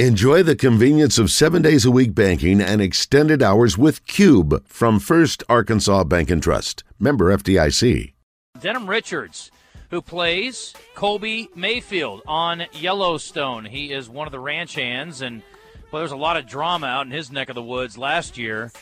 Enjoy the convenience of seven days a week banking and extended hours with Cube from First Arkansas Bank and Trust. Member FDIC. Denim Richards, who plays Colby Mayfield on Yellowstone. He is one of the ranch hands, and well, there's a lot of drama out in his neck of the woods last year.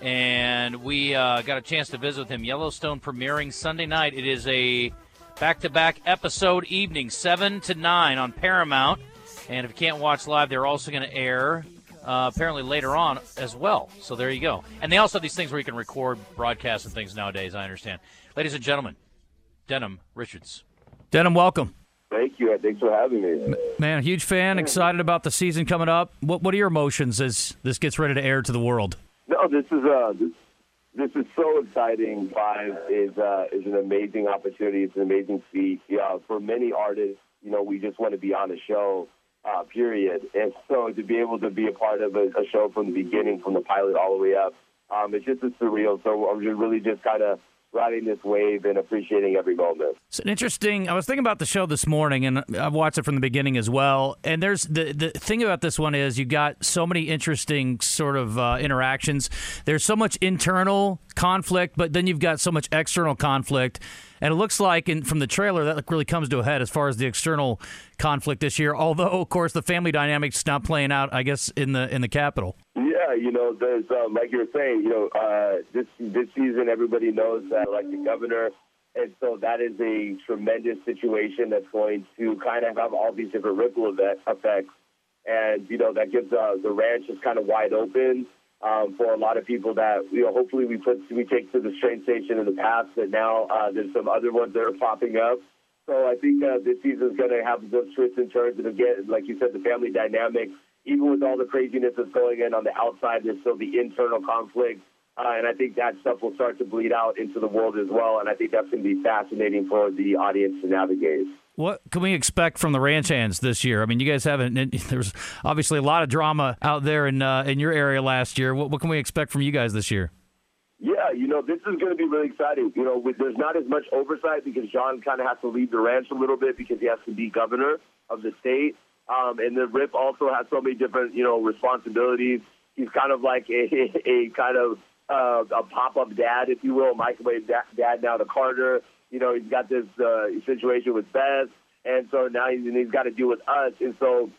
And we uh, got a chance to visit with him. Yellowstone premiering Sunday night. It is a back to back episode evening, 7 to 9 on Paramount. And if you can't watch live, they're also going to air uh, apparently later on as well. So there you go. And they also have these things where you can record broadcasts and things nowadays, I understand. Ladies and gentlemen, Denim Richards. Denim, welcome. Thank you. Thanks for having me. Man, huge fan, excited about the season coming up. What What are your emotions as this gets ready to air to the world? No, this is uh, this, this is so exciting. Five is uh, is an amazing opportunity. It's an amazing feat. Yeah, for many artists, you know, we just want to be on a show uh, period. And so to be able to be a part of a, a show from the beginning, from the pilot all the way up, um, it's just a surreal. So I'm just really just kind of riding this wave and appreciating every moment. It's an interesting. I was thinking about the show this morning, and I've watched it from the beginning as well. And there's the the thing about this one is you got so many interesting sort of uh, interactions. There's so much internal conflict, but then you've got so much external conflict. And it looks like, in, from the trailer, that really comes to a head as far as the external conflict this year. Although, of course, the family dynamics not playing out, I guess, in the in the capital. Yeah, you know, there's um, like you were saying, you know, uh, this this season everybody knows that like the governor, and so that is a tremendous situation that's going to kind of have all these different ripple effects, and you know that gives uh, the ranch is kind of wide open um, for a lot of people that you know hopefully we put we take to the train station in the past, but now uh, there's some other ones that are popping up. So I think uh, this season is going to have those twists and turns, and again, like you said, the family dynamic. Even with all the craziness that's going in on the outside, there's still the internal conflict. Uh, and I think that stuff will start to bleed out into the world as well. And I think that's going to be fascinating for the audience to navigate. What can we expect from the ranch hands this year? I mean, you guys haven't. There's obviously a lot of drama out there in uh, in your area last year. What, what, can we expect from you guys this year? Yeah, you know, this is going to be really exciting. You know, with, there's not as much oversight because John kind of has to leave the ranch a little bit because he has to be governor of the state. Um, and then Rip also has so many different, you know, responsibilities. He's kind of like a, a kind of uh, a pop-up dad, if you will, microwave dad now to Carter. You know, he's got this uh, situation with Beth, and so now he's, he's got to deal with us. And so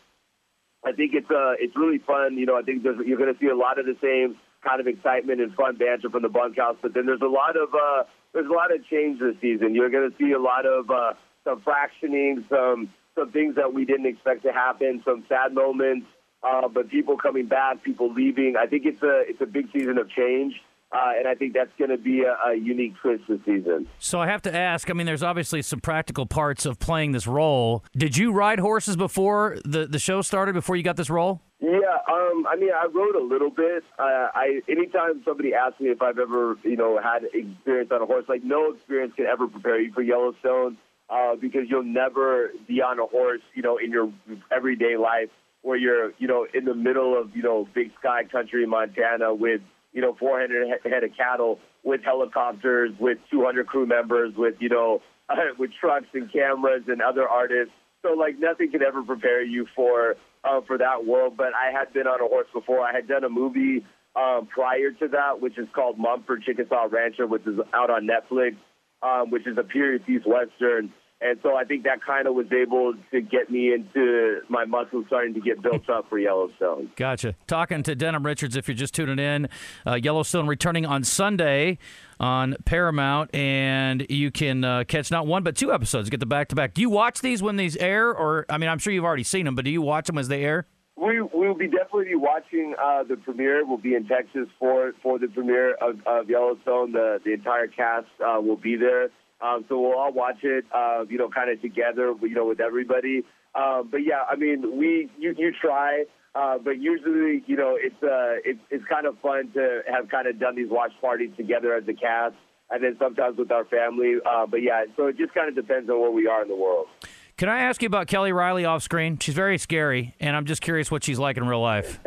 I think it's uh, it's really fun. You know, I think there's, you're going to see a lot of the same kind of excitement and fun banter from the bunkhouse, but then there's a lot of uh, there's a lot of change this season. You're going to see a lot of uh, some fractioning, some some things that we didn't expect to happen, some sad moments, uh, but people coming back, people leaving. I think it's a it's a big season of change. Uh, and I think that's going to be a, a, unique twist this season. So I have to ask. I mean, there's obviously some practical parts of playing this role. Did you ride horses before the the show started? Before you got this role? Yeah. Um. I mean, I rode a little bit. Uh, I anytime somebody asks me if I've ever, you know, had experience on a horse, like no experience can ever prepare you for Yellowstone. Uh, because you'll never be on a horse, you know, in your everyday life where you're, you know, in the middle of, you know, big sky country, Montana with you know, 400 head of cattle with helicopters, with 200 crew members, with, you know, with trucks and cameras and other artists. So, like, nothing could ever prepare you for uh, for that world. But I had been on a horse before. I had done a movie um, prior to that, which is called Montford Chickasaw Rancher, which is out on Netflix, um, which is a period piece western. And so I think that kind of was able to get me into my muscles starting to get built up for Yellowstone. Gotcha. Talking to Denim Richards, if you're just tuning in, uh, Yellowstone returning on Sunday on Paramount, and you can uh, catch not one but two episodes. Get the back to back. Do you watch these when these air, or I mean, I'm sure you've already seen them, but do you watch them as they air? We will be definitely be watching uh, the premiere. We'll be in Texas for for the premiere of, of Yellowstone. The the entire cast uh, will be there. Um, so we'll all watch it, uh, you know, kind of together, you know, with everybody. Um, but yeah, I mean, we you, you try, uh, but usually, you know, it's uh, it's it's kind of fun to have kind of done these watch parties together as a cast, and then sometimes with our family. Uh, but yeah, so it just kind of depends on where we are in the world. Can I ask you about Kelly Reilly off screen? She's very scary, and I'm just curious what she's like in real life.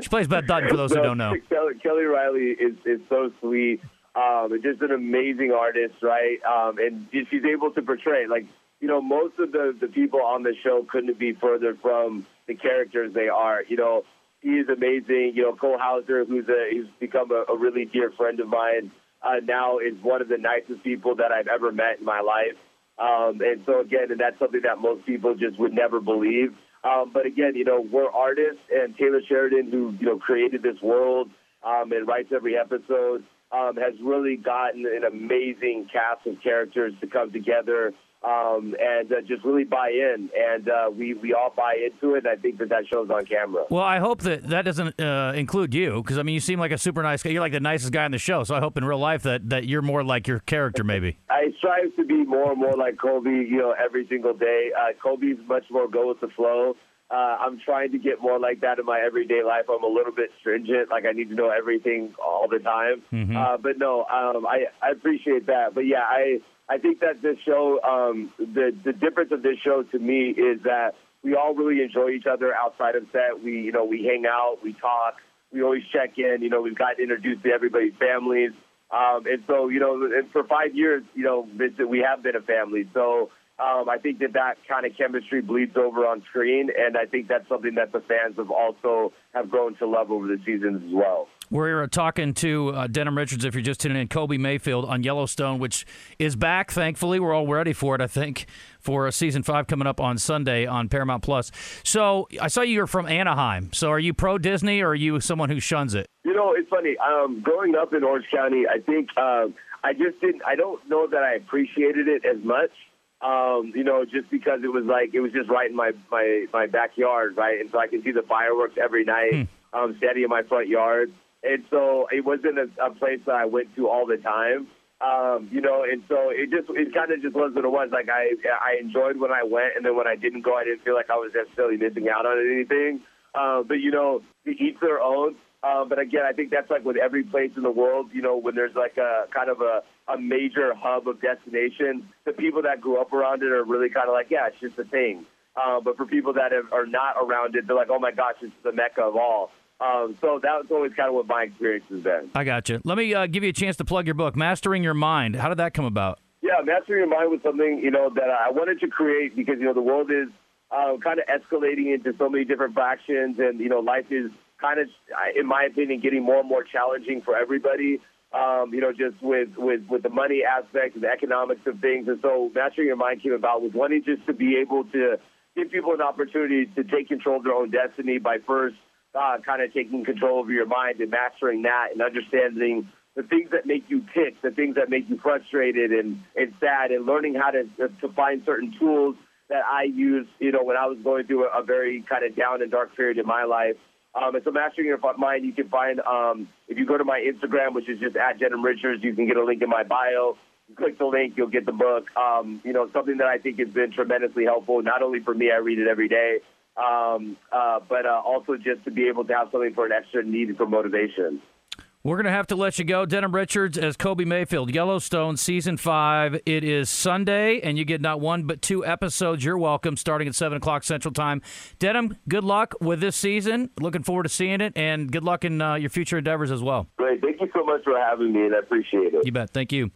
she plays Beth Dutton for those no, who don't know. Kelly, Kelly Reilly is is so sweet um, just an amazing artist, right? Um, and she's able to portray like you know, most of the, the people on the show couldn't be further from the characters they are. You know, he is amazing. You know, Cole Hauser, who's a, he's become a, a really dear friend of mine, uh, now is one of the nicest people that I've ever met in my life. Um, and so again, and that's something that most people just would never believe. Um, but again, you know, we're artists, and Taylor Sheridan, who you know created this world um, and writes every episode, um, has really gotten an amazing cast of characters to come together um, and uh, just really buy in. And uh, we we all buy into it. And I think that that shows on camera. Well, I hope that that doesn't uh, include you because I mean, you seem like a super nice guy. You're like the nicest guy on the show. So I hope in real life that that you're more like your character, maybe. I strive to be more and more like Colby. You know, every single day. Uh, Colby's much more go with the flow. Uh, I'm trying to get more like that in my everyday life. I'm a little bit stringent, like I need to know everything all the time. Mm-hmm. Uh, but no, um, I, I appreciate that. But yeah, I I think that this show, um, the the difference of this show to me is that we all really enjoy each other outside of set. We you know we hang out, we talk, we always check in. You know, we've gotten introduced to everybody's families, um, and so you know, and for five years, you know, we have been a family. So. Um, I think that that kind of chemistry bleeds over on screen, and I think that's something that the fans have also have grown to love over the seasons as well. We're talking to uh, Denim Richards, if you're just tuning in, Colby Mayfield on Yellowstone, which is back, thankfully. We're all ready for it, I think, for a season five coming up on Sunday on Paramount Plus. So I saw you were from Anaheim. So are you pro Disney or are you someone who shuns it? You know, it's funny. Um, growing up in Orange County, I think um, I just didn't, I don't know that I appreciated it as much. Um, you know, just because it was like it was just right in my my my backyard, right, and so I can see the fireworks every night, hmm. um, standing in my front yard, and so it wasn't a, a place that I went to all the time. Um, you know, and so it just it kind of just was what it was. Like I I enjoyed when I went, and then when I didn't go, I didn't feel like I was necessarily missing out on anything. Uh, but you know, to each their own. Uh, but again, I think that's like with every place in the world. You know, when there's like a kind of a, a major hub of destination, the people that grew up around it are really kind of like, yeah, it's just a thing. Uh, but for people that have, are not around it, they're like, oh my gosh, it's the mecca of all. Um, so that was always kind of what my experience has been. I got you. Let me uh, give you a chance to plug your book, Mastering Your Mind. How did that come about? Yeah, Mastering Your Mind was something you know that I wanted to create because you know the world is uh, kind of escalating into so many different factions, and you know life is kind of, in my opinion, getting more and more challenging for everybody. Um, you know, just with, with, with the money aspect and the economics of things. And so Mastering Your Mind came about with wanting just to be able to give people an opportunity to take control of their own destiny by first uh, kind of taking control over your mind and mastering that and understanding the things that make you tick, the things that make you frustrated and, and sad, and learning how to, to find certain tools that I used, you know, when I was going through a, a very kind of down and dark period in my life um, and so Mastering Your Mind, you can find, um, if you go to my Instagram, which is just at Denim Richards, you can get a link in my bio. You click the link, you'll get the book. Um, you know, something that I think has been tremendously helpful, not only for me, I read it every day, um, uh, but uh, also just to be able to have something for an extra need for motivation. We're going to have to let you go. Denim Richards as Colby Mayfield, Yellowstone Season 5. It is Sunday, and you get not one but two episodes. You're welcome, starting at 7 o'clock Central Time. Denim, good luck with this season. Looking forward to seeing it, and good luck in uh, your future endeavors as well. Great. Thank you so much for having me, and I appreciate it. You bet. Thank you.